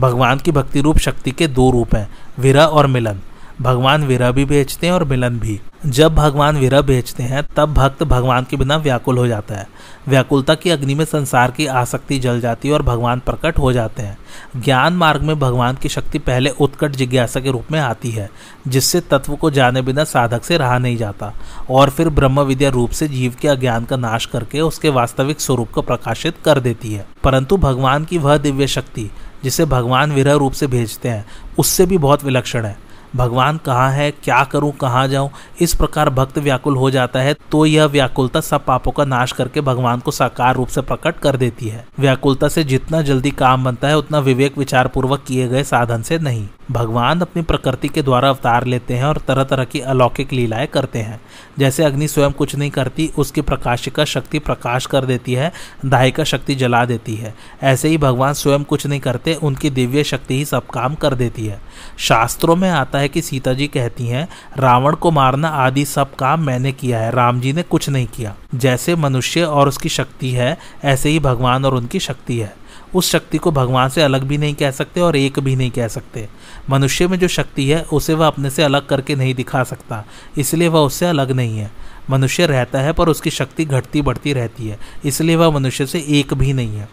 भगवान की भक्ति रूप शक्ति के दो रूप हैं विरह और मिलन। भगवान विरह भी बेचते हैं और मिलन भी। जब भगवान विरह बेचते हैं, तब भक्त भगवान के बिना व्याकुल हो जाता है। व्याकुलता की अग्नि में संसार की आसक्ति जल जाती है और भगवान प्रकट हो जाते हैं। ज्ञान मार्ग में भगवान की शक्ति पहले उत्कट जिज्ञासा के रूप में आती है, जिससे तत्व को जाने बिना साधक से रहा नहीं जाता, और फिर ब्रह्म विद्या रूप से जीव के अज्ञान का नाश करके उसके वास्तविक स्वरूप को प्रकाशित कर देती है। परंतु भगवान की वह दिव्य शक्ति, जिसे भगवान विरह रूप से भेजते हैं, उससे भी बहुत विलक्षण है। भगवान कहाँ है, क्या करूँ, कहाँ जाऊँ? इस प्रकार भक्त व्याकुल हो जाता है तो यह व्याकुलता सब पापों का नाश करके भगवान को साकार रूप से प्रकट कर देती है। व्याकुलता से जितना जल्दी काम बनता है, उतना विवेक विचार पूर्वक किए गए साधन से नहीं। भगवान अपनी प्रकृति के द्वारा अवतार लेते हैं और तरह तरह की अलौकिक लीलाएँ करते हैं। जैसे अग्नि स्वयं कुछ नहीं करती, उसकी प्रकाशिका शक्ति प्रकाश कर देती है, दाहिका शक्ति जला देती है। ऐसे ही भगवान स्वयं कुछ नहीं करते, उनकी दिव्य शक्ति ही सब काम कर देती है। शास्त्रों में आता है कि सीता जी कहती हैं, रावण को मारना आदि सब काम मैंने किया है, राम जी ने कुछ नहीं किया। जैसे मनुष्य और उसकी शक्ति है, ऐसे ही भगवान और उनकी शक्ति है। उस शक्ति को भगवान से अलग भी नहीं कह सकते और एक भी नहीं कह सकते। मनुष्य में जो शक्ति है, उसे वह अपने से अलग करके नहीं दिखा सकता, इसलिए वह उससे अलग नहीं है। मनुष्य रहता है, पर उसकी शक्ति घटती बढ़ती रहती है, इसलिए वह मनुष्य से एक भी नहीं है।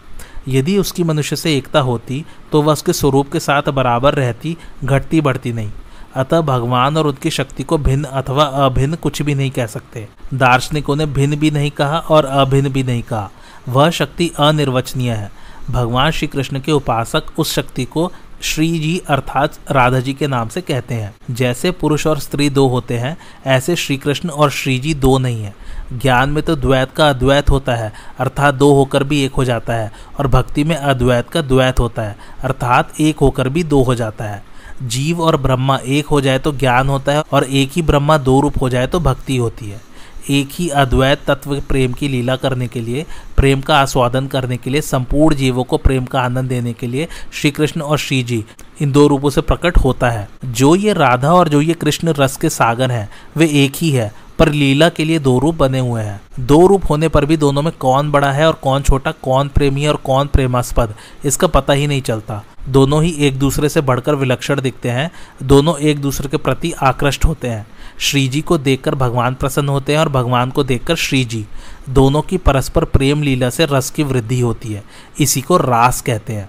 यदि उसकी मनुष्य से एकता होती तो वह उसके स्वरूप के साथ बराबर रहती, घटती बढ़ती नहीं। अतः भगवान और उनकी शक्ति को भिन्न अथवा अभिन्न कुछ भी नहीं कह सकते। दार्शनिकों ने भिन्न भी नहीं कहा और अभिन्न भी नहीं कहा। वह शक्ति अनिर्वचनीय है। भगवान श्री कृष्ण के उपासक उस शक्ति को श्री जी अर्थात राधा जी के नाम से कहते हैं। जैसे पुरुष और स्त्री दो होते हैं, ऐसे श्री कृष्ण और श्री जी दो नहीं है। ज्ञान में तो द्वैत का अद्वैत होता है, अर्थात दो होकर भी एक हो जाता है, और भक्ति में अद्वैत का द्वैत होता है, अर्थात एक होकर भी दो हो जाता है। जीव और ब्रह्मा एक हो जाए तो ज्ञान होता है और एक ही ब्रह्मा दो रूप हो जाए तो भक्ति होती है। एक ही अद्वैत तत्व प्रेम की लीला करने के लिए, प्रेम का आस्वादन करने के लिए, संपूर्ण जीवों को प्रेम का आनंद देने के लिए श्री कृष्ण और श्री जी इन दो रूपों से प्रकट होता है। जो ये राधा और जो ये कृष्ण रस के सागर हैं, वे एक ही है। पर लीला के लिए दो रूप बने हुए हैं। दो रूप होने पर भी दोनों में कौन बड़ा है और कौन छोटा, कौन प्रेमी और कौन प्रेमास्पद, इसका पता ही नहीं चलता। दोनों ही एक दूसरे से बढ़कर विलक्षण दिखते हैं, दोनों एक दूसरे के प्रति आकृष्ट होते हैं। श्री जी को देखकर भगवान प्रसन्न होते हैं और भगवान को देखकर श्री जी दोनों की परस्पर प्रेम लीला से रस की वृद्धि होती है, इसी को रास कहते हैं।